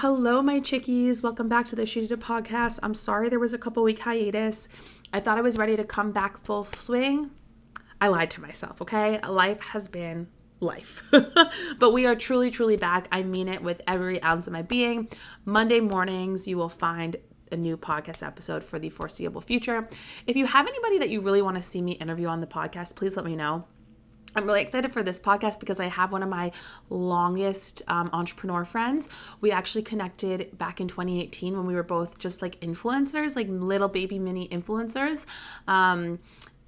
Hello, my chickies. Welcome back to the She Did It podcast. I'm sorry there was a couple week hiatus. I thought I was ready to come back full swing. I lied to myself, okay? Life has been life. but we are truly, truly back. I mean it with every ounce of my being. Monday mornings, you will find a new podcast episode for the foreseeable future. If you have anybody that you really want to see me interview on the podcast, please let me know. I'm really excited for this podcast because I have one of my longest um, entrepreneur friends. We actually connected back in 2018 when we were both just like influencers, like little baby mini influencers. Um,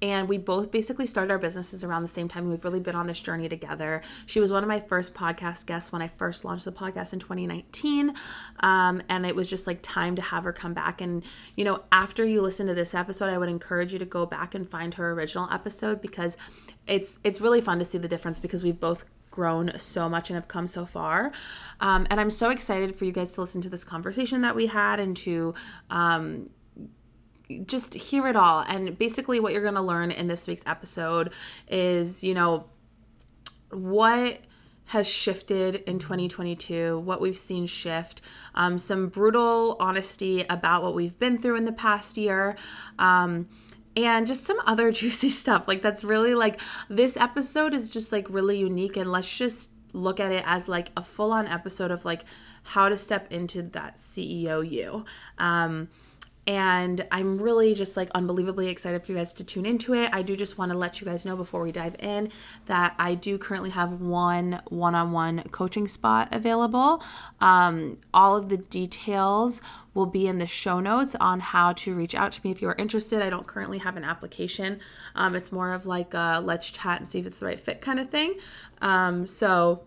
and we both basically started our businesses around the same time. We've really been on this journey together. She was one of my first podcast guests when I first launched the podcast in 2019. Um, and it was just like time to have her come back. And, you know, after you listen to this episode, I would encourage you to go back and find her original episode because it's it's really fun to see the difference because we've both grown so much and have come so far. Um, and I'm so excited for you guys to listen to this conversation that we had and to um, just hear it all. And basically, what you're going to learn in this week's episode is, you know, what has shifted in 2022, what we've seen shift, um, some brutal honesty about what we've been through in the past year. Um, and just some other juicy stuff. Like, that's really like this episode is just like really unique. And let's just look at it as like a full on episode of like how to step into that CEO you. Um, and I'm really just like unbelievably excited for you guys to tune into it. I do just want to let you guys know before we dive in that I do currently have one one on one coaching spot available. Um, all of the details will be in the show notes on how to reach out to me if you are interested. I don't currently have an application, um, it's more of like a let's chat and see if it's the right fit kind of thing. Um, so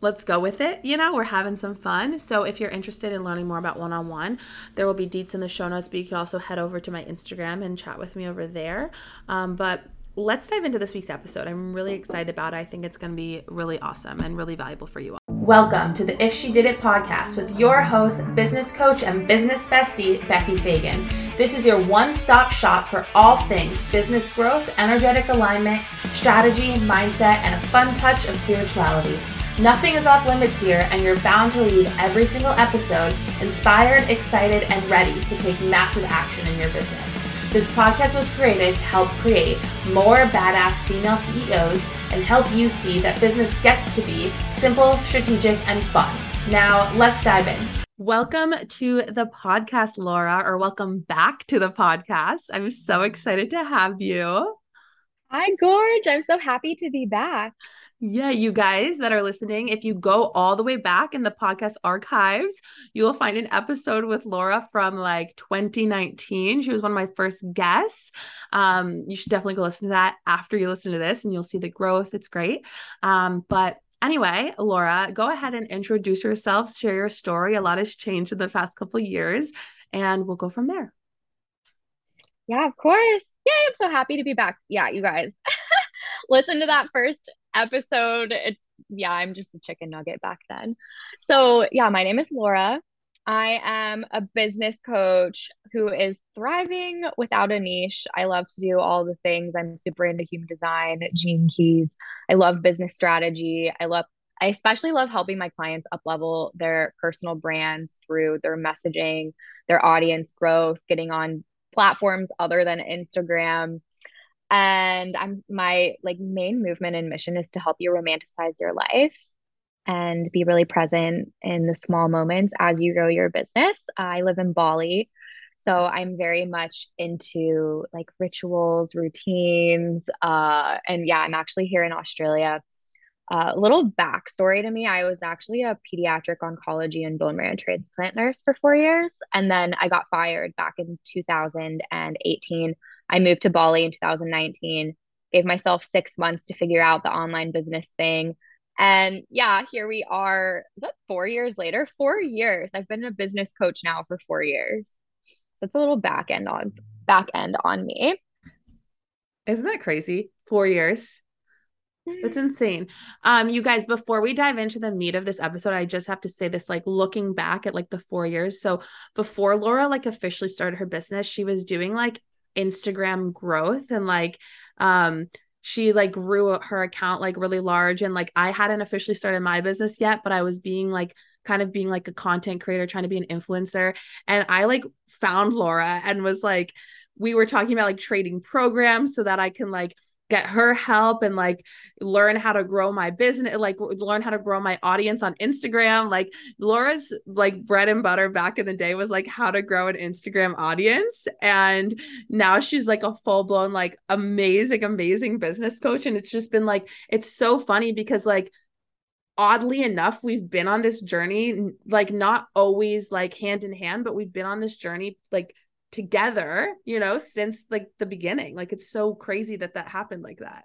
let's go with it. You know, we're having some fun. So if you're interested in learning more about one on one, there will be deets in the show notes, but you can also head over to my Instagram and chat with me over there. Um, but let's dive into this week's episode. I'm really excited about it. I think it's going to be really awesome and really valuable for you all. Welcome to the If She Did It podcast with your host, business coach, and business bestie, Becky Fagan. This is your one stop shop for all things business growth, energetic alignment, strategy, mindset, and a fun touch of spirituality. Nothing is off limits here, and you're bound to leave every single episode inspired, excited, and ready to take massive action in your business. This podcast was created to help create more badass female CEOs and help you see that business gets to be simple, strategic, and fun. Now, let's dive in. Welcome to the podcast, Laura, or welcome back to the podcast. I'm so excited to have you. Hi, Gorge. I'm so happy to be back. Yeah, you guys that are listening, if you go all the way back in the podcast archives, you will find an episode with Laura from like 2019. She was one of my first guests. Um, you should definitely go listen to that after you listen to this and you'll see the growth. It's great. Um, but anyway, Laura, go ahead and introduce yourself, share your story. A lot has changed in the past couple years, and we'll go from there. Yeah, of course. Yeah, I'm so happy to be back. Yeah, you guys. listen to that first episode. It's yeah, I'm just a chicken nugget back then. So, yeah, my name is Laura. I am a business coach who is thriving without a niche. I love to do all the things. I'm super into human design, gene keys. I love business strategy. I love I especially love helping my clients up level their personal brands through their messaging, their audience growth, getting on platforms other than Instagram, and i'm my like main movement and mission is to help you romanticize your life and be really present in the small moments as you grow your business i live in bali so i'm very much into like rituals routines uh and yeah i'm actually here in australia a uh, little backstory to me I was actually a pediatric oncology and bone marrow transplant nurse for four years. And then I got fired back in 2018 I moved to Bali in 2019, gave myself six months to figure out the online business thing. And yeah, here we are. Is four years later? Four years. I've been a business coach now for four years. That's a little back end on back end on me. Isn't that crazy? Four years. That's insane. Um, you guys, before we dive into the meat of this episode, I just have to say this like looking back at like the four years. So before Laura like officially started her business, she was doing like Instagram growth and like um she like grew her account like really large and like I hadn't officially started my business yet but I was being like kind of being like a content creator, trying to be an influencer. And I like found Laura and was like, we were talking about like trading programs so that I can like get her help and like learn how to grow my business like learn how to grow my audience on Instagram. Like Laura's like bread and butter back in the day was like how to grow an Instagram audience. And now she's like a full blown like amazing amazing business coach. And it's just been like it's so funny because like oddly enough we've been on this journey like not always like hand in hand but we've been on this journey like together, you know, since like the beginning. Like it's so crazy that that happened like that.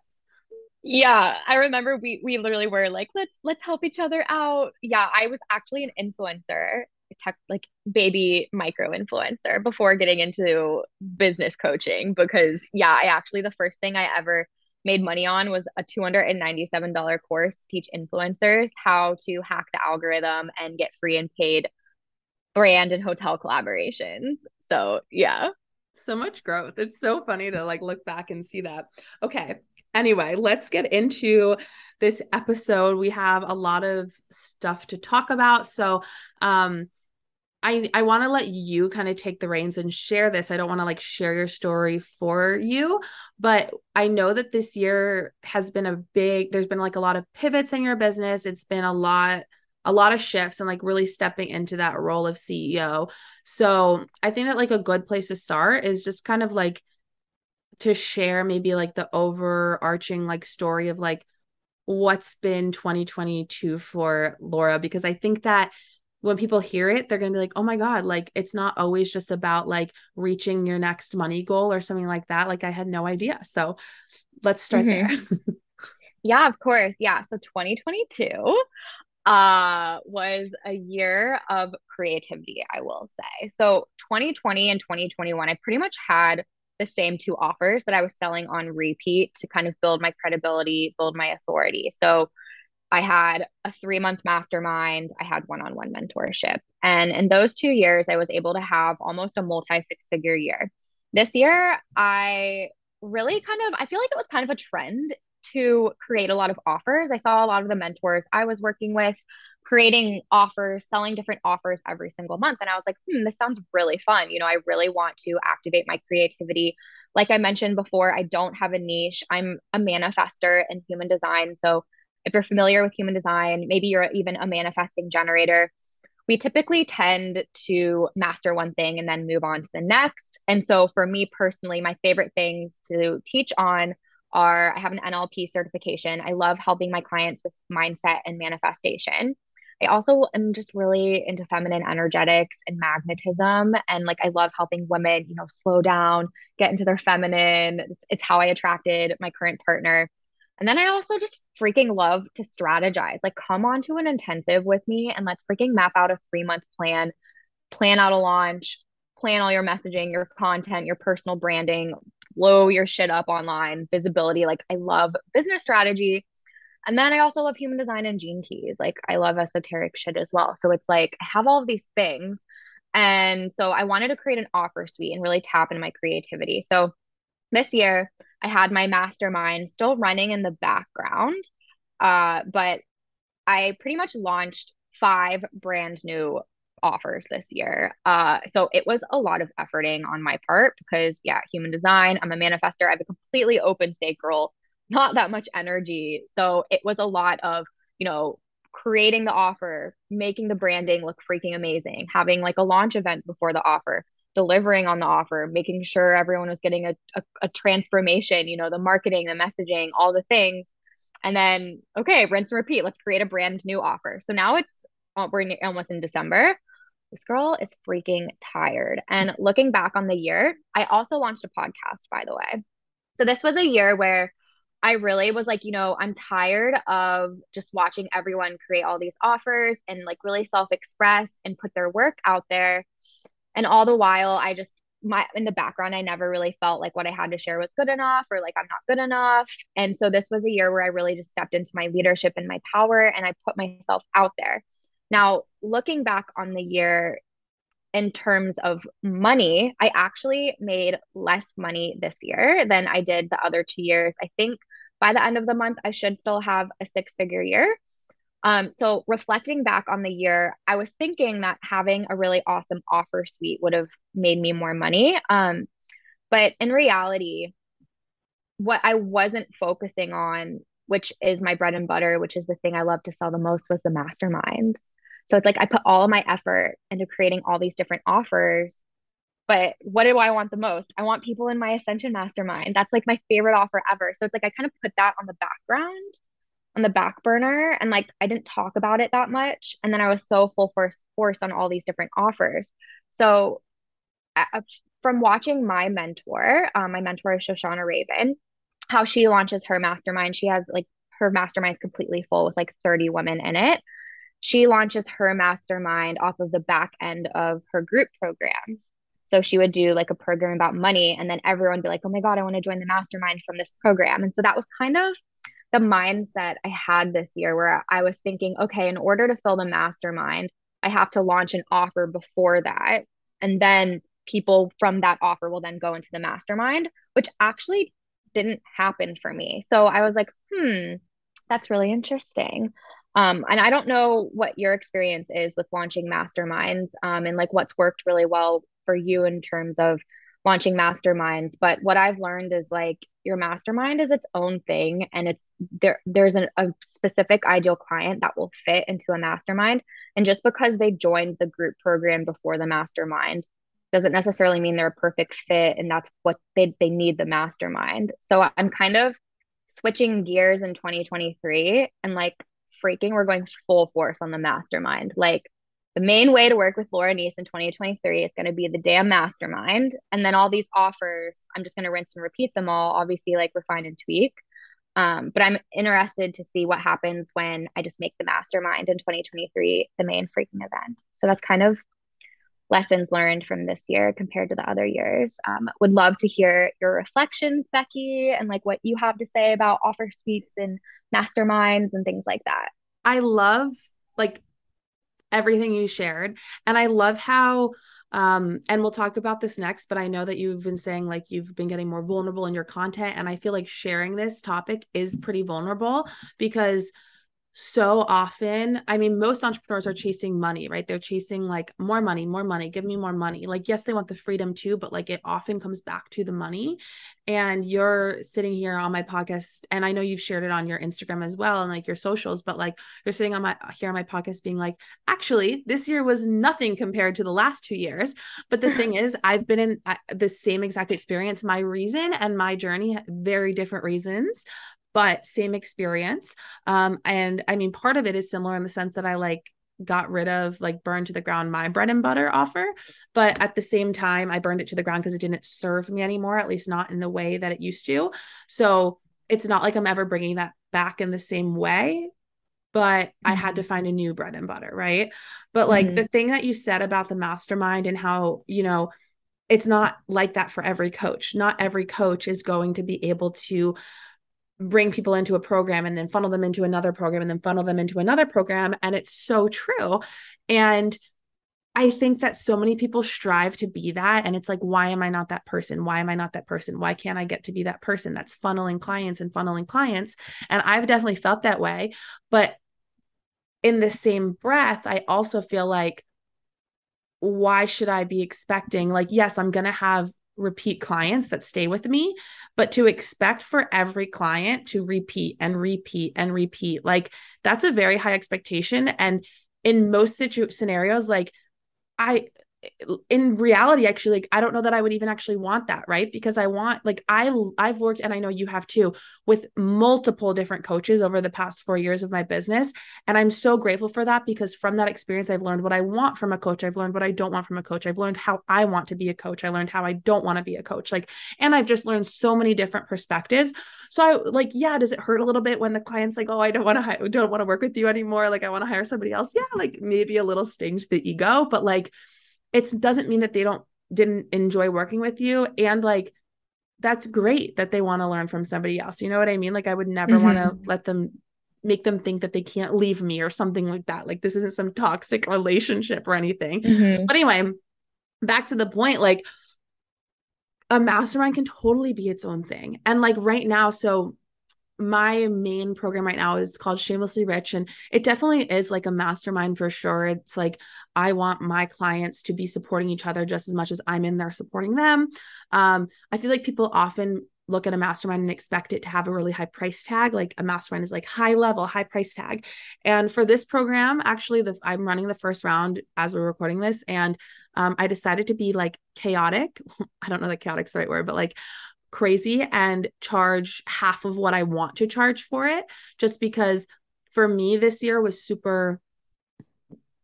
Yeah, I remember we we literally were like, let's let's help each other out. Yeah, I was actually an influencer, tech like baby micro influencer before getting into business coaching because yeah, I actually the first thing I ever made money on was a $297 course to teach influencers how to hack the algorithm and get free and paid brand and hotel collaborations. So yeah. So much growth. It's so funny to like look back and see that. Okay. Anyway, let's get into this episode. We have a lot of stuff to talk about. So um I I want to let you kind of take the reins and share this. I don't want to like share your story for you, but I know that this year has been a big there's been like a lot of pivots in your business. It's been a lot a lot of shifts and like really stepping into that role of CEO. So I think that like a good place to start is just kind of like to share maybe like the overarching like story of like what's been 2022 for Laura because I think that when people hear it they're going to be like oh my god like it's not always just about like reaching your next money goal or something like that like I had no idea. So let's start mm-hmm. there. yeah, of course. Yeah, so 2022 uh was a year of creativity i will say. So 2020 and 2021 i pretty much had the same two offers that i was selling on repeat to kind of build my credibility build my authority. So i had a three month mastermind i had one-on-one mentorship. And in those two years i was able to have almost a multi six figure year. This year i really kind of i feel like it was kind of a trend to create a lot of offers. I saw a lot of the mentors I was working with creating offers, selling different offers every single month. And I was like, hmm, this sounds really fun. You know, I really want to activate my creativity. Like I mentioned before, I don't have a niche. I'm a manifester in human design. So if you're familiar with human design, maybe you're even a manifesting generator. We typically tend to master one thing and then move on to the next. And so for me personally, my favorite things to teach on are I have an NLP certification. I love helping my clients with mindset and manifestation. I also am just really into feminine energetics and magnetism. And like, I love helping women, you know, slow down, get into their feminine. It's, how I attracted my current partner. And then I also just freaking love to strategize. Like, come on to an intensive with me and let's freaking map out a three month plan, plan out a launch, plan all your messaging, your content, your personal branding, blow your shit up online, visibility. Like I love business strategy. And then I also love human design and gene keys. Like I love esoteric shit as well. So it's like I have all of these things. And so I wanted to create an offer suite and really tap into my creativity. So this year I had my mastermind still running in the background. Uh, but I pretty much launched five brand new offers this year. Uh, so it was a lot of efforting on my part because, yeah, human design, I'm a manifester, I have a completely open sacral, not that much energy. So it was a lot of, you know, creating the offer, making the branding look freaking amazing, having like a launch event before the offer, delivering on the offer, making sure everyone was getting a, a, a transformation, you know, the marketing, the messaging, all the things. And then, okay, rinse and repeat. Let's create a brand new offer. So now it's uh, we're almost in December this girl is freaking tired. And looking back on the year, I also launched a podcast, by the way. So this was a year where I really was like, you know, I'm tired of just watching everyone create all these offers and like really self express and put their work out there. And all the while, I just, my, in the background, I never really felt like what I had to share was good enough or like I'm not good enough. And so this was a year where I really just stepped into my leadership and my power and I put myself out there. Now, looking back on the year in terms of money, I actually made less money this year than I did the other two years. I think by the end of the month, I should still have a six figure year. Um, so reflecting back on the year, I was thinking that having a really awesome offer suite would have made me more money. Um, but in reality, what I wasn't focusing on, which is my bread and butter, which is the thing I love to sell the most, was the mastermind. So it's like I put all of my effort into creating all these different offers. But what do I want the most? I want people in my Ascension Mastermind. That's like my favorite offer ever. So it's like I kind of put that on the background on the back burner and like I didn't talk about it that much. And then I was so full force force on all these different offers. So uh, from watching my mentor, um, my mentor is Shoshana Raven, how she launches her mastermind. She has like her mastermind completely full with like 30 women in it. She launches her mastermind off of the back end of her group programs. So she would do like a program about money, and then everyone would be like, oh my God, I want to join the mastermind from this program. And so that was kind of the mindset I had this year where I was thinking, okay, in order to fill the mastermind, I have to launch an offer before that. And then people from that offer will then go into the mastermind, which actually didn't happen for me. So I was like, hmm, that's really interesting. Um, and I don't know what your experience is with launching masterminds um, and like what's worked really well for you in terms of launching masterminds but what i've learned is like your mastermind is its own thing and it's there there's an, a specific ideal client that will fit into a mastermind and just because they joined the group program before the mastermind doesn't necessarily mean they're a perfect fit and that's what they, they need the mastermind. So i'm kind of switching gears in 2023 and like freaking we're going full force on the mastermind like the main way to work with Laura Neese in 2023 is going to be the damn mastermind. And then all these offers, I'm just going to rinse and repeat them all, obviously, like refine and tweak. Um, but I'm interested to see what happens when I just make the mastermind in 2023 the main freaking event. So that's kind of lessons learned from this year compared to the other years. Um, would love to hear your reflections, Becky, and like what you have to say about offer suites and masterminds and things like that. I love like everything you shared. And I love how um and we'll talk about this next but i know that you've been saying like you've been getting more vulnerable in your content and i feel like sharing this topic is pretty vulnerable because so often i mean most entrepreneurs are chasing money right? They're chasing like more money more money give me more money. Like yes they want the freedom too but like it often comes back to the money. And you're sitting here on my podcast and i know you've shared it on your instagram as well and like your socials but like you're sitting on my here on my podcast being like actually this year was nothing compared to the last two years. But the thing is i've been in uh, the same exact experience. My reason and my journey very different reasons but same experience. Um, and I mean, part of it is similar in the sense that I like got rid of like burned to the ground my bread and butter offer but at the same time i burned it to the ground because it didn't serve me anymore at least not in the way that it used to so it's not like i'm ever bringing that back in the same way but mm-hmm. i had to mm-hmm. find a new bread and butter right but like mm-hmm. the thing that you said about the mastermind and how you know it's not like that for every coach not every coach is going to be able to bring people into a program and then funnel them into another program and then funnel them into another program and it's so true and I think that so many people strive to be that. And it's like, why am I not that person? Why am I not that person? Why can't I get to be that person that's funneling clients and funneling clients? And I've definitely felt that way. But in the same breath, I also feel like, why should I be expecting, like, yes, I'm going to have repeat clients that stay with me, but to expect for every client to repeat and repeat and repeat, like that's a very high expectation. And in most situ- scenarios, like I, in reality actually like i don't know that i would even actually want that right? Because i want like i i've worked and i know you have too with multiple different coaches over the past 4 years of my business. And i'm so grateful for that because from that experience i've learned what i want from a coach. I've learned what i don't want from a coach. I've learned how i want to be a coach. I learned how i don't want to be a coach. Like and i've just learned so many different perspectives. So i like yeah does it hurt a little bit when the client's like oh i don't want to don't want to work with you anymore. Like i want to hire somebody else. Yeah like maybe a little sting to the ego but like it doesn't mean that they don't didn't enjoy working with you. And like that's great that they want to learn from somebody else. You know what i mean? Like i would never mm-hmm. want to let them make them think that they can't leave me or something like that. Like this isn't some toxic relationship or anything. Mm-hmm. but anyway back to the point like a mastermind can totally be its own thing. And like right now so my main program right now is called Shamelessly Rich. And it definitely is like a mastermind for sure. It's like I want my clients to be supporting each other just as much as I'm in there supporting them. Um, I feel like people often look at a mastermind and expect it to have a really high price tag. Like a mastermind is like high level, high price tag. And for this program, actually, the I'm running the first round as we're recording this, and um, I decided to be like chaotic. I don't know that chaotic's the right word, but like crazy and charge half of what I want to charge for it, just because for me this year was super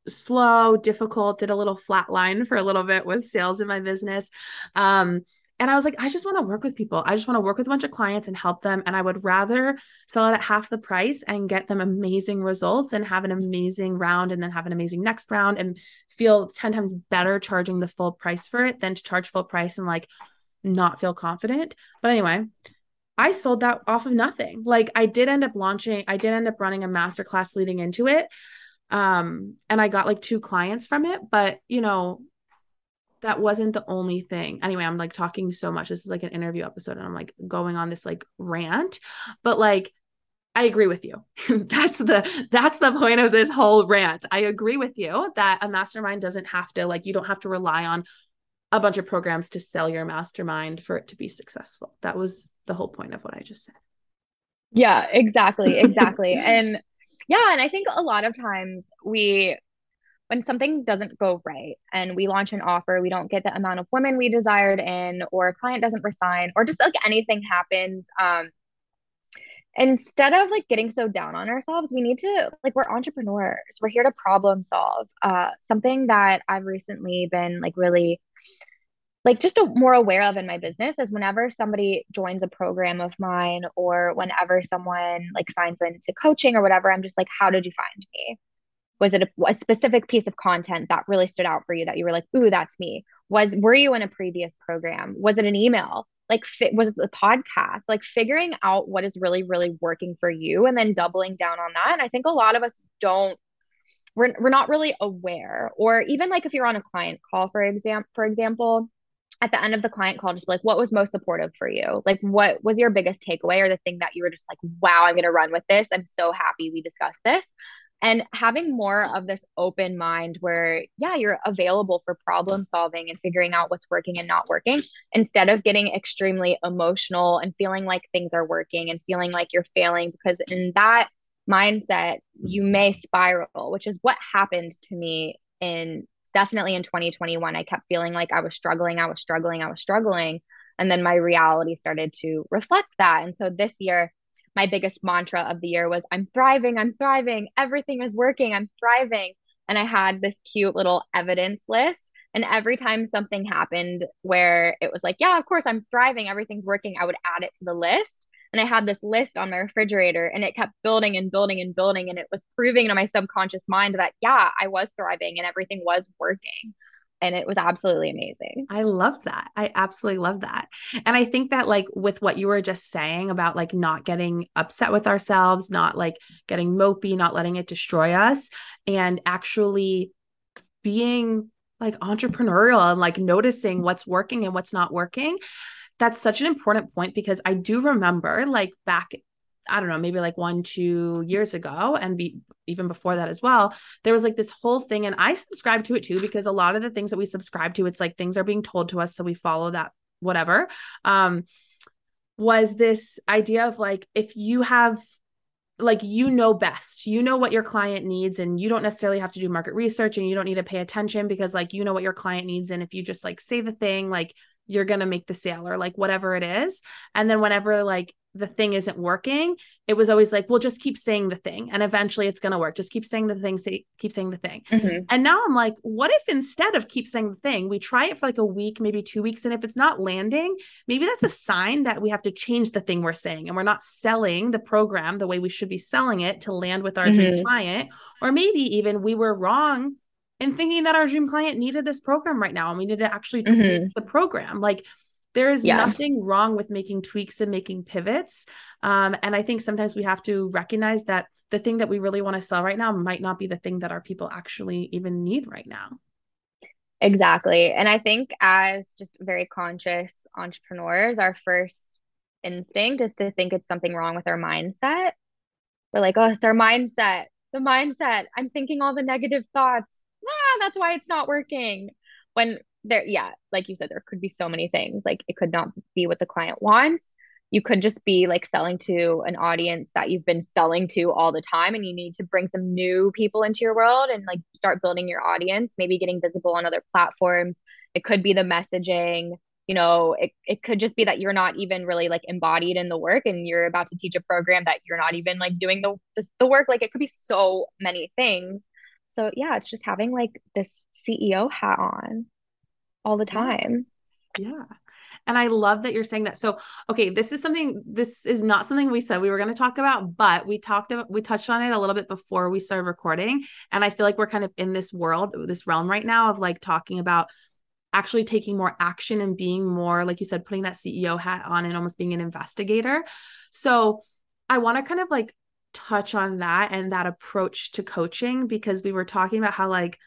slow, difficult, did a little flat line for a little bit with sales in my business. Um, and I was like, I just want to work with people. I just want to work with a bunch of clients and help them. And I would rather sell it at half the price and get them amazing results and have an amazing round and then have an amazing next round and feel 10 times better charging the full price for it than to charge full price and like not feel confident. But anyway, I sold that off of nothing. Like I did end up launching, I did end up running a masterclass leading into it. Um, and I got like two clients from it, but you know, that wasn't the only thing. Anyway, I'm like talking so much. This is like an interview episode and I'm like going on this like rant. But like I agree with you. that's the that's the point of this whole rant. I agree with you that a mastermind doesn't have to like you don't have to rely on a bunch of programs to sell your mastermind for it to be successful. That was the whole point of what I just said. Yeah, exactly. Exactly. and yeah, and I think a lot of times we when something doesn't go right and we launch an offer, we don't get the amount of women we desired in, or a client doesn't resign, or just like anything happens. Um, instead of like getting so down on ourselves, we need to like we're entrepreneurs. We're here to problem solve. Uh, something that I've recently been like really like just a, more aware of in my business is whenever somebody joins a program of mine or whenever someone like signs into coaching or whatever, I'm just like, how did you find me? was it a, a, specific piece of content that really stood out for you that you were like ooh that's me. Was were you in a previous program? Was it an email? Like fi- was it the podcast? Like figuring out what is really really working for you and then doubling down on that. And i think a lot of us don't we're, we're not really aware or even like if you're on a client call for example for example at the end of the client call just like what was most supportive for you? Like what was your biggest takeaway or the thing that you were just like wow i'm going to run with this. I'm so happy we discussed this and having more of this open mind where yeah you're available for problem solving and figuring out what's working and not working instead of getting extremely emotional and feeling like things are working and feeling like you're failing because in that mindset mm-hmm. you may spiral which is what happened to me in definitely in 2021 i kept feeling like i was struggling i was struggling i was struggling and then my reality started to reflect that and so this year my biggest mantra of the year was I'm thriving, I'm thriving, everything is working, I'm thriving. And I had this cute little evidence list. And every time something happened where it was like, yeah, of course, I'm thriving, everything's working, I would add it to the list. And I had this list on my refrigerator and it kept building and building and building. And it was proving to my subconscious mind that, yeah, I was thriving and everything was working and it was absolutely amazing. I love that. I absolutely love that. And I think that like with what you were just saying about like not getting upset with ourselves, not like getting mopey, not letting it destroy us and actually being like entrepreneurial and like noticing what's working and what's not working. That's such an important point because I do remember like back I don't know, maybe like one, two years ago, and be even before that as well, there was like this whole thing. And I subscribe to it too, because a lot of the things that we subscribe to, it's like things are being told to us. So we follow that, whatever. Um, was this idea of like, if you have like you know best you know what your client needs and you don't necessarily have to do market research and you don't need to pay attention because like you know what your client needs and if you just like say the thing like you're going to make the sale or like whatever it is and then whenever like the thing isn't working, it was always like, well, just keep saying the thing and eventually it's going to work. Just keep saying the thing, say, keep saying the thing. Mm-hmm. And now I'm like, what if instead of keep saying the thing, we try it for like a week, maybe two weeks. And if it's not landing, maybe that's a sign that we have to change the thing we're saying and we're not selling the program the way we should be selling it to land with our mm-hmm. dream client. Or maybe even we were wrong in thinking that our dream client needed this program right now and we need to actually tweak mm-hmm. the program. Like, there is yeah. nothing wrong with making tweaks and making pivots. Um, and I think sometimes we have to recognize that the thing that we really want to sell right now might not be the thing that our people actually even need right now. Exactly. And I think as just very conscious entrepreneurs, our first instinct is to think it's something wrong with our mindset. We're like, oh, it's our mindset. The mindset. I'm thinking all the negative thoughts. Ah, that's why it's not working. When there, yeah, like you said, there could be so many things. Like it could not be what the client wants you could just be like selling to an audience that you've been selling to all the time and you need to bring some new people into your world and like start building your audience maybe getting visible on other platforms it could be the messaging you know it, it could just be that you're not even really like embodied in the work and you're about to teach a program that you're not even like doing the the, the work like it could be so many things so yeah it's just having like this ceo hat on all the time yeah and I love that you're saying that. So, okay, this is something, this is not something we said we were going to talk about, but we talked about, we touched on it a little bit before we started recording. And I feel like we're kind of in this world, this realm right now of like talking about actually taking more action and being more, like you said, putting that CEO hat on and almost being an investigator. So, I want to kind of like touch on that and that approach to coaching because we were talking about how like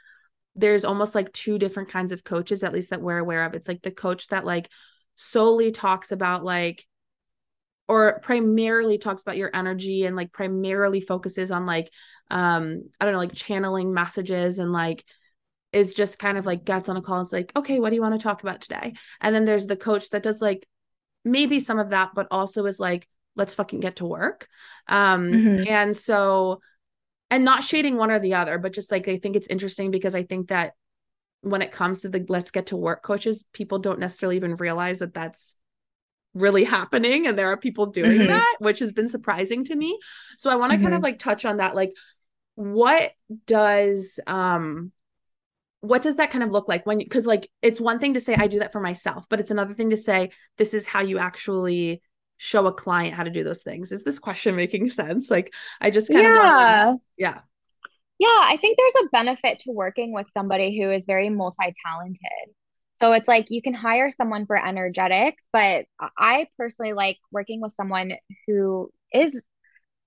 there's almost like two different kinds of coaches at least that we're aware of. It's like the coach that like solely talks about like or primarily talks about your energy and like primarily focuses on like um i don't know like channeling messages and like is just kind of like gets on a call and is like okay what do you want to talk about today? And then there's the coach that does like maybe some of that but also is like let's fucking get to work um mm-hmm. and so and not shading one or the other but just like i think it's interesting because i think that when it comes to the let's get to work coaches, people don't necessarily even realize that that's really happening and there are people doing mm-hmm. that, which has been surprising to me. So I want to mm-hmm. kind of mm-hmm. like touch on that like what does um what does that kind of look like when because like it's one thing to say I do that for myself, but it's another thing to say this is how you actually show a client how to do those things. Is this question making sense? Like I just kind yeah. of yeah. Yeah, I think there's a benefit to working with somebody who is very multi-talented. So it's like you can hire someone for energetics, but I personally like working with someone who is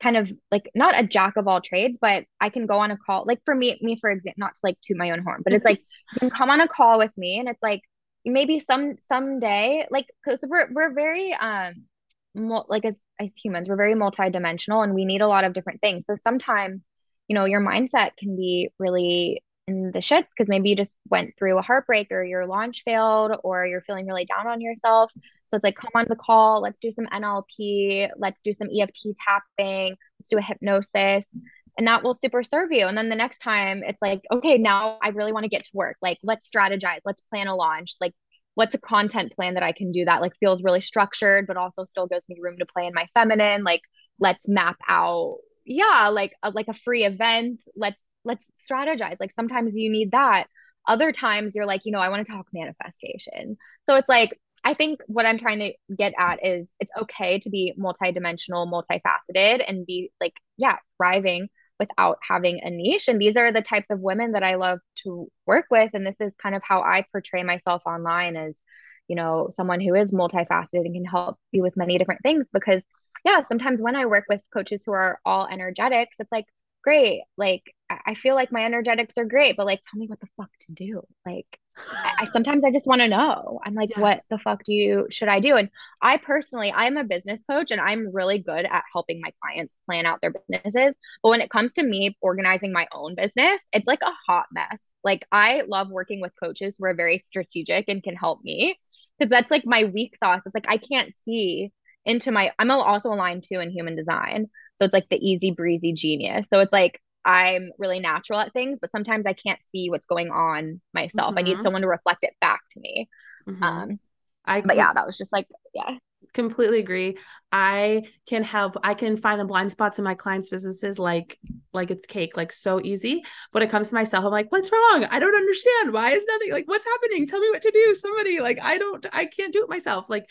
kind of like not a jack of all trades, but I can go on a call. Like for me, me for example, not to like toot my own horn, but it's like you can come on a call with me, and it's like maybe some someday, like because we're we're very um like as as humans, we're very multidimensional, and we need a lot of different things. So sometimes you know, your mindset can be really in the shits because maybe you just went through a heartbreak or your launch failed or you're feeling really down on yourself. So it's like, come on the call, let's do some NLP, let's do some EFT tapping, let's do a hypnosis. And that will super serve you. And then the next time it's like, okay, now I really want to get to work. Like, let's strategize, let's plan a launch. Like, what's a content plan that I can do that like feels really structured, but also still gives me room to play in my feminine? Like, let's map out yeah like a, like a free event let's let's strategize. Like sometimes you need that. Other times you're like you know i want to talk manifestation. So it's like i think what i'm trying to get at is it's okay to be multidimensional multifaceted and be like yeah thriving without having a niche and these are the types of women that i love to work with and this is kind of how i portray myself online as you know someone who is multifaceted and can help you with many different things because yeah, sometimes when I work with coaches who are all energetics, it's like, great. Like, I feel like my energetics are great, but like, tell me what the fuck to do. Like, I, I sometimes I just want to know. I'm like, yeah. what the fuck do you should I do? And I personally, I'm a business coach and I'm really good at helping my clients plan out their businesses. But when it comes to me organizing my own business, it's like a hot mess. Like I love working with coaches who are very strategic and can help me because that's like my weak sauce. It's like I can't see into my I'm also aligned too in human design. So it's like the easy breezy genius. So it's like I'm really natural at things, but sometimes I can't see what's going on myself. Mm-hmm. I need mm-hmm. someone to reflect it back to me. Mm-hmm. Um I but yeah, that was just like yeah. Completely agree. I can help. I can find the blind spots in my clients' businesses like like it's cake, like so easy. When it comes to myself, I'm like, what's wrong? I don't understand. Why is nothing like what's happening? Tell me what to do. Somebody like I don't I can't do it myself. Like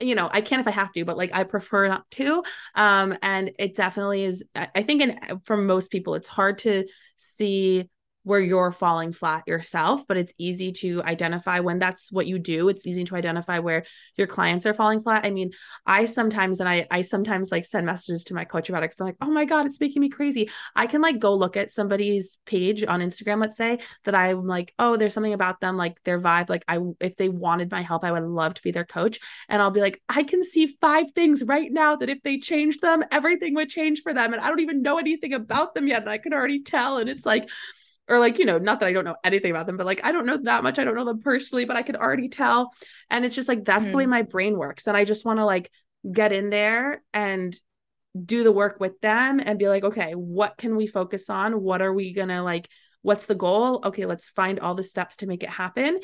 you know, I can if I have to, but like I prefer not to. Um, and it definitely is. I think, in for most people, it's hard to see where you're falling flat yourself, but it's easy to identify when that's what you do. It's easy to identify where your clients are falling flat. I mean, I sometimes and I I sometimes like send messages to my coach about it because I'm like, oh my God, it's making me crazy. I can like go look at somebody's page on Instagram, let's say, that I'm like, oh, there's something about them, like their vibe. Like I if they wanted my help, I would love to be their coach. And I'll be like, I can see five things right now that if they changed them, everything would change for them. And I don't even know anything about them yet. And I can already tell. And it's like, or like you know not that i don't know anything about them but like i don't know that much i don't know them personally but i could already tell and it's just like that's mm-hmm. the way mm-hmm. my brain works and i just want to like get in there and do the work with them and be like okay what can we focus on what are we gonna like what's the goal okay let's find all the steps to make it happen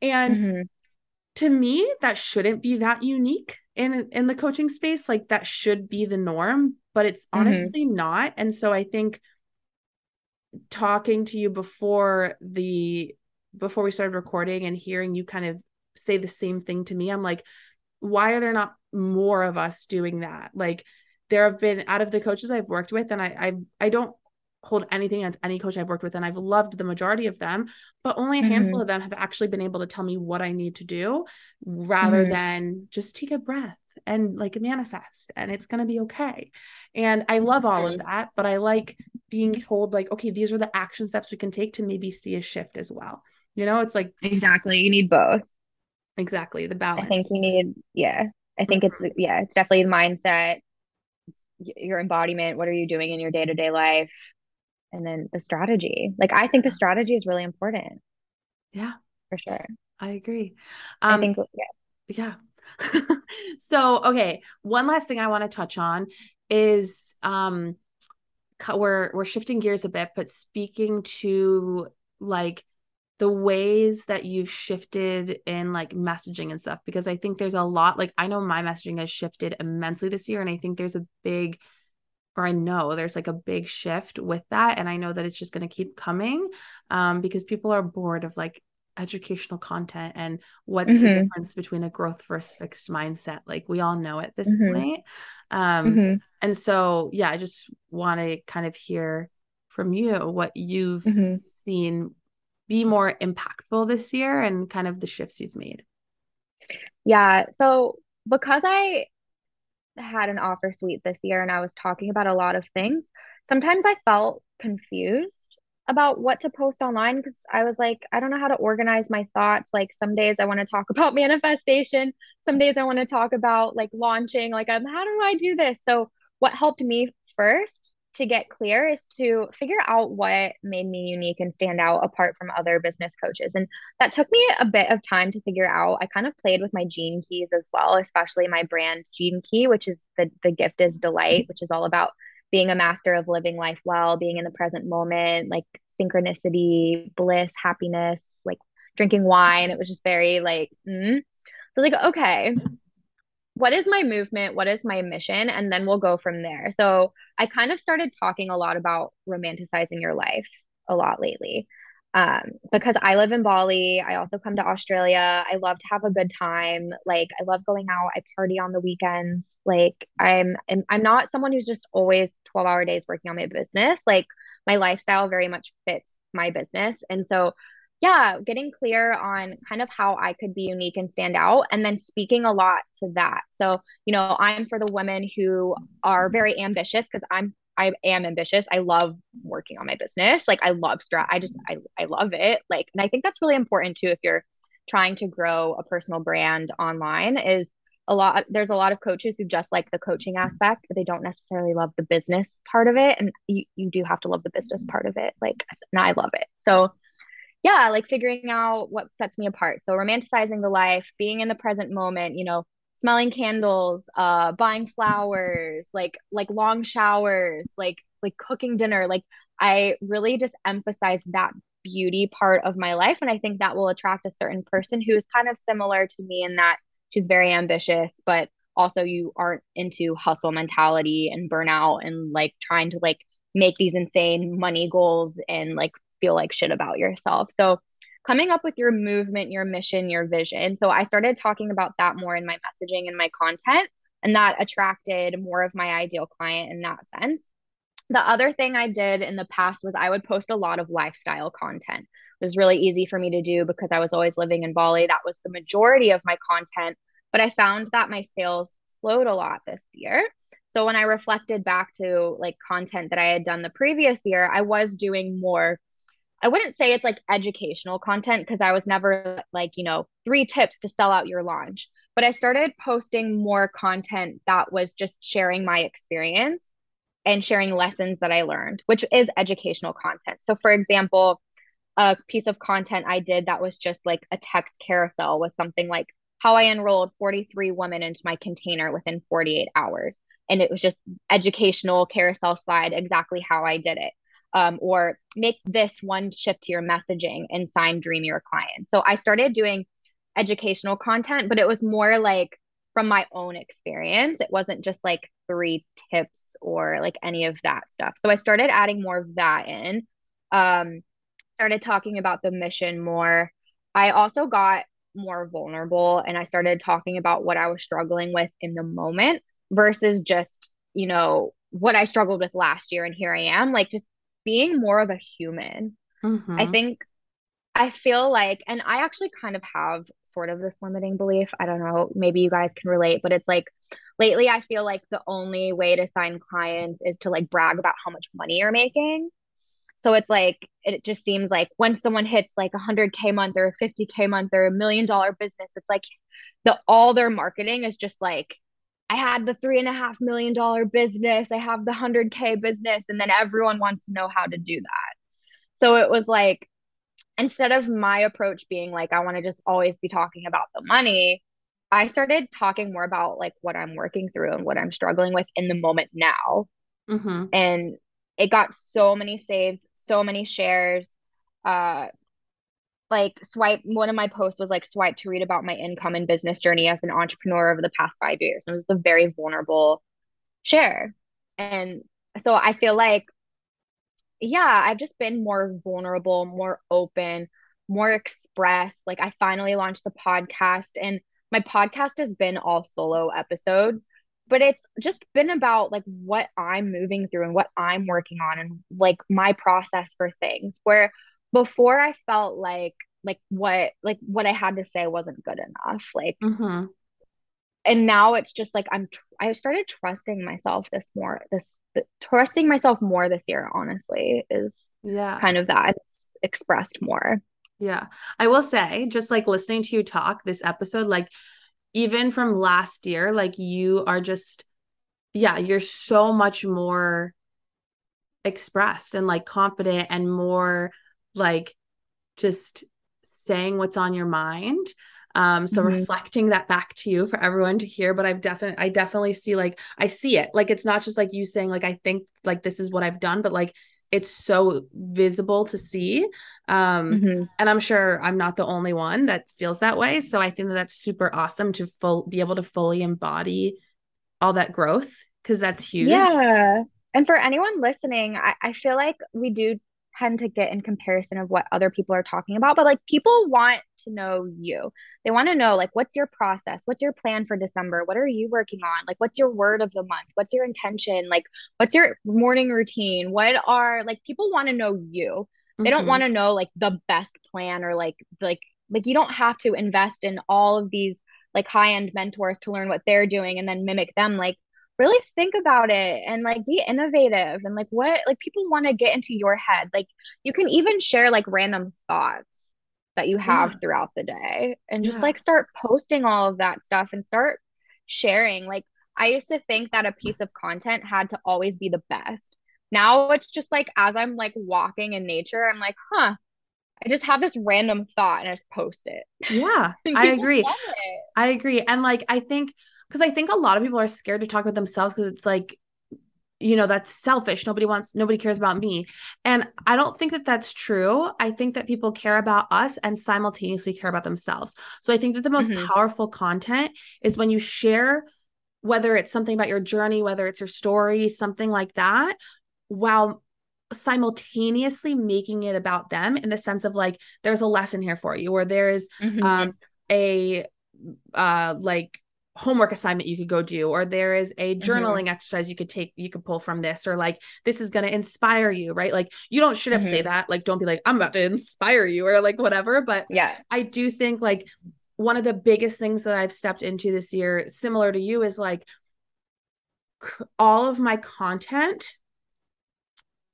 and mm-hmm. to me that shouldn't be that unique in in the coaching space like that should be the norm but it's mm-hmm. honestly mm-hmm. not and so i think talking to you before the before we started recording and hearing you kind of say the same thing to me i'm like why are there not more of us doing that like there have been out of the coaches i've worked with and i i, I don't hold anything against any coach i've worked with and i've loved the majority of them but only a handful mm-hmm. of them have actually been able to tell me what i need to do rather mm-hmm. than just take a breath and like manifest and it's going to be okay. And i love all of that but i like being told like okay these are the action steps we can take to maybe see a shift as well. You know it's like exactly you need both. Exactly the balance i think you need yeah i think mm-hmm. it's yeah it's definitely the mindset your embodiment what are you doing in your day-to-day life and then the strategy. Like i think the strategy is really important. Yeah. For sure. I agree. Um, i think yeah. yeah so okay one last thing i want to touch on is um we're we're shifting gears a bit but speaking to like the ways that you've shifted in like messaging and stuff because i think there's a lot like i know my messaging has shifted immensely this year and i think there's a big or i know there's like a big shift with that and i know that it's just going to keep coming um, because people are bored of like educational content and what's mm-hmm. the difference between a growth versus fixed mindset like we all know at this mm-hmm. point um mm-hmm. and so yeah i just want to kind of hear from you what you've mm-hmm. seen be more impactful this year and kind of the shifts you've made yeah so because i had an offer suite this year and i was talking about a lot of things sometimes i felt confused about what to post online because I was like, I don't know how to organize my thoughts. Like some days I want to talk about manifestation, some days I want to talk about like launching. Like, um, how do I do this? So, what helped me first to get clear is to figure out what made me unique and stand out apart from other business coaches. And that took me a bit of time to figure out. I kind of played with my gene keys as well, especially my brand gene key, which is the the gift is delight, which is all about being a master of living life well, being in the present moment, like synchronicity, bliss, happiness, like drinking wine. It was just very like, mm. so like, okay, what is my movement? What is my mission? And then we'll go from there. So I kind of started talking a lot about romanticizing your life a lot lately. Um, because I live in Bali. I also come to Australia. I love to have a good time. Like I love going out. I party on the weekends. Like I'm I'm, not someone who's just always 12 hour days working on my business. Like my lifestyle very much fits my business. And so yeah, getting clear on kind of how I could be unique and stand out, and then speaking a lot to that. So, you know, I'm for the women who are very ambitious because I'm I am ambitious. I love working on my business. Like I love strat. I just I I love it. Like, and I think that's really important too if you're trying to grow a personal brand online. Is a lot there's a lot of coaches who just like the coaching aspect but they don't necessarily love the business part of it and you, you do have to love the business part of it like and i love it so yeah like figuring out what sets me apart so romanticizing the life being in the present moment you know smelling candles uh buying flowers like like long showers like like cooking dinner like i really just emphasize that beauty part of my life and i think that will attract a certain person who is kind of similar to me in that she's very ambitious, but also you aren't into hustle mentality and burnout and like trying to like make these insane money goals and like feel like shit about yourself. So coming up with your movement, your mission, your vision. So I started talking about that more in my messaging and my content and that attracted more of my ideal client in that sense. the other thing I did in the past was I would post a lot of lifestyle content. It was really easy for me to do because I was always living in Bali. That was the majority of my content. But I found that my sales slowed a lot this year. So when I reflected back to like content that I had done the previous year, I was doing more I wouldn't say it's like educational content because I was never like, you know, three tips to sell out your launch. But I started posting more content that was just sharing my experience and sharing lessons that I learned, which is educational content. So, for example, a piece of content I did that was just like a text carousel was something like how I enrolled 43 women into my container within 48 hours. And it was just educational carousel slide, exactly how I did it um, or make this one shift to your messaging and sign dream your client. So i started doing educational content but it was more like from my own experience. It wasn't just like three tips or like any of that stuff. So i started adding more of that in um started talking about the mission more. I also got more vulnerable and i started talking about what i was struggling with in the moment versus just you know what i struggled with last year. And here i am like just being more of a human. Mm-hmm. I think I feel like, and I actually kind of have sort of this limiting belief. I don't know, maybe you guys can relate, but it's like lately I feel like the only way to sign clients is to like brag about how much money you're making. So it's like, it just seems like when someone hits like a 100K month or a 50K month or a million dollar business, it's like the all their marketing is just like I had the three and a half million dollar business, I have the 100K business, and then everyone wants to know how to do that. So it was like, instead of my approach being like, I want to just always be talking about the money, I started talking more about like what I'm working through and what I'm struggling with in the moment now. Mm-hmm. And it got so many saves, so many shares. Uh, like swipe one of my posts was like swipe to read about my income and business journey as an entrepreneur over the past five years. And it was a very vulnerable share. And so i feel like yeah i've just been more vulnerable more open more expressed. Like i finally launched the podcast and my podcast has been all solo episodes but it's just been about like what i'm moving through and what i'm working on and like my process for things where before I felt like like what like what I had to say wasn't good enough. Like mm-hmm. and now it's just like I'm tr- I started trusting myself this more this trusting myself more this year honestly is yeah kind of that it's expressed more. Yeah. I will say just like listening to you talk this episode like even from last year like you are just yeah, you're so much more expressed and like confident and more like just saying what's on your mind um so mm-hmm. reflecting that back to you for everyone to hear but i've definitely i definitely see like i see it like it's not just like you saying like i think like this is what i've done but like it's so visible to see um mm-hmm. and i'm sure i'm not the only one that feels that way so i think that that's super awesome to full be able to fully embody all that growth because that's huge yeah and for anyone listening I, I feel like we do tend to get in comparison of what other people are talking about but like people want to know you. They want to know like what's your process? What's your plan for december? What are you working on? Like what's your word of the month? What's your intention? Like what's your morning routine? What are like people want to know you. They mm-hmm. don't want to know like the best plan or like like like you don't have to invest in all of these like high end mentors to learn what they're doing and then mimic them like really think about it and like be innovative and like what like people want to get into your head like you can even share like random thoughts that you have yeah. throughout the day and just yeah. like start posting all of that stuff and start sharing like i used to think that a piece of content had to always be the best now it's just like as i'm like walking in nature i'm like huh I just have this random thought and I just post it. Yeah, I agree. I agree. And like, I think because I think a lot of people are scared to talk about themselves because it's like, you know, that's selfish. Nobody wants, nobody cares about me. And I don't think that that's true. I think that people care about us and simultaneously care about themselves. So I think that the most mm-hmm. powerful content is when you share, whether it's something about your journey, whether it's your story, something like that, while simultaneously making it about them in the sense of like, there's a lesson here for you, or there is mm-hmm. um, a, uh, like, homework assignment you could go do or there is a mm-hmm. journaling mm-hmm. exercise you could take you could pull from this or like this is going to inspire you right like you don't should have mm-hmm. say that like don't be like i'm about to inspire you or like whatever but yeah i do think like one of the biggest things that i've stepped into this year similar to you is like all of my content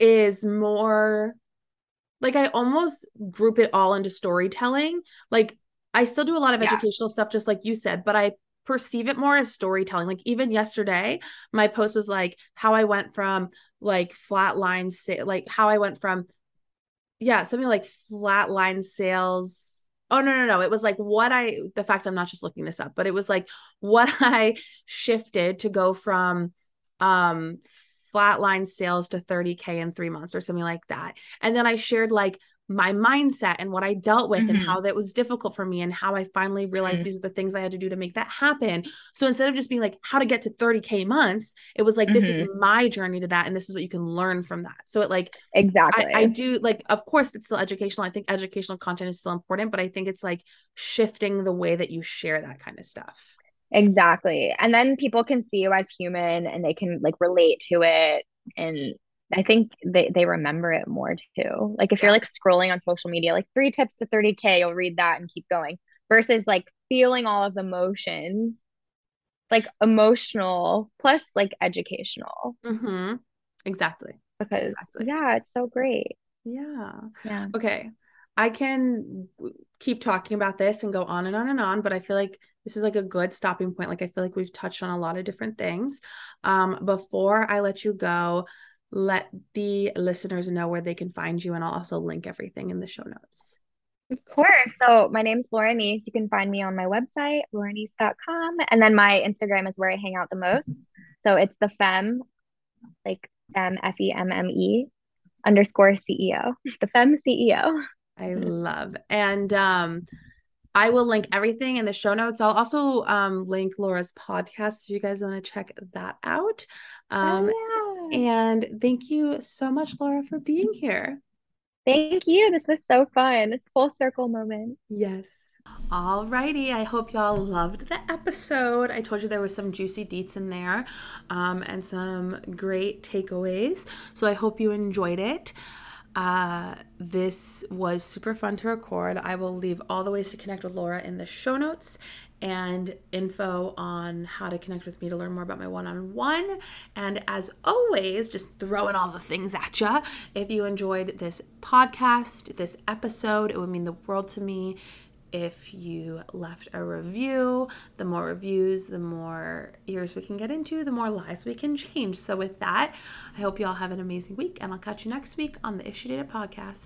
is more like I almost group it all into storytelling. Like I still do a lot of yeah. educational stuff, just like you said, but I perceive it more as storytelling. Like even yesterday, my post was like how I went from like flat line sa- like how I went from yeah, something like flat line sales. Oh no, no, no. It was like what I the fact I'm not just looking this up, but it was like what I shifted to go from um flatline sales to 30K in three months or something like that. And then I shared like my mindset and what I dealt with mm-hmm. and how that was difficult for me and how I finally realized mm-hmm. these are the things I had to do to make that happen. So instead of just being like how to get to 30k months, it was like mm-hmm. this is mm-hmm. my journey to that and this is what you can learn from that. So it like exactly I, I do like of course it's still educational. I think educational content is still important, but I think it's like shifting the way that you share that kind of stuff. Exactly. And then people can see you as human and they can like relate to it. And I think they, they remember it more too. Like if you're like scrolling on social media, like three tips to 30K, you'll read that and keep going versus like feeling all of the emotions, like emotional plus like educational. Mm-hmm. Exactly. Because exactly. yeah, it's so great. Yeah. Yeah. Okay. I can keep talking about this and go on and on and on, but I feel like this is like a good stopping point. Like I feel like we've touched on a lot of different things. Um, before I let you go, let the listeners know where they can find you, and I'll also link everything in the show notes. Of course. So my name's Laura Neese. You can find me on my website, lauraneese.com. And then my Instagram is where I hang out the most. So it's the femme, like M F E M M E underscore CEO. The femme CEO. I love. And um I will link everything in the show notes. I'll also um, link Laura's podcast if you guys want to check that out. Um, oh, yeah. And thank you so much, Laura, for being here. Thank you. This was so fun. It's full circle moment. Yes. Alrighty, I hope y'all loved the episode. I told you there was some juicy deets in there um, and some great takeaways. So I hope you enjoyed it. Uh, this was super fun to record. I will leave all the ways to connect with Laura in the show notes and info on how to connect with me to learn more about my one on one. And as always, just throwing all the things at you. If you enjoyed this podcast, this episode, it would mean the world to me if you left a review. The more reviews, the more ears we can get into, the more lives we can change. So, with that, I hope you all have an amazing week, and I'll catch you next week on the If She Did podcast.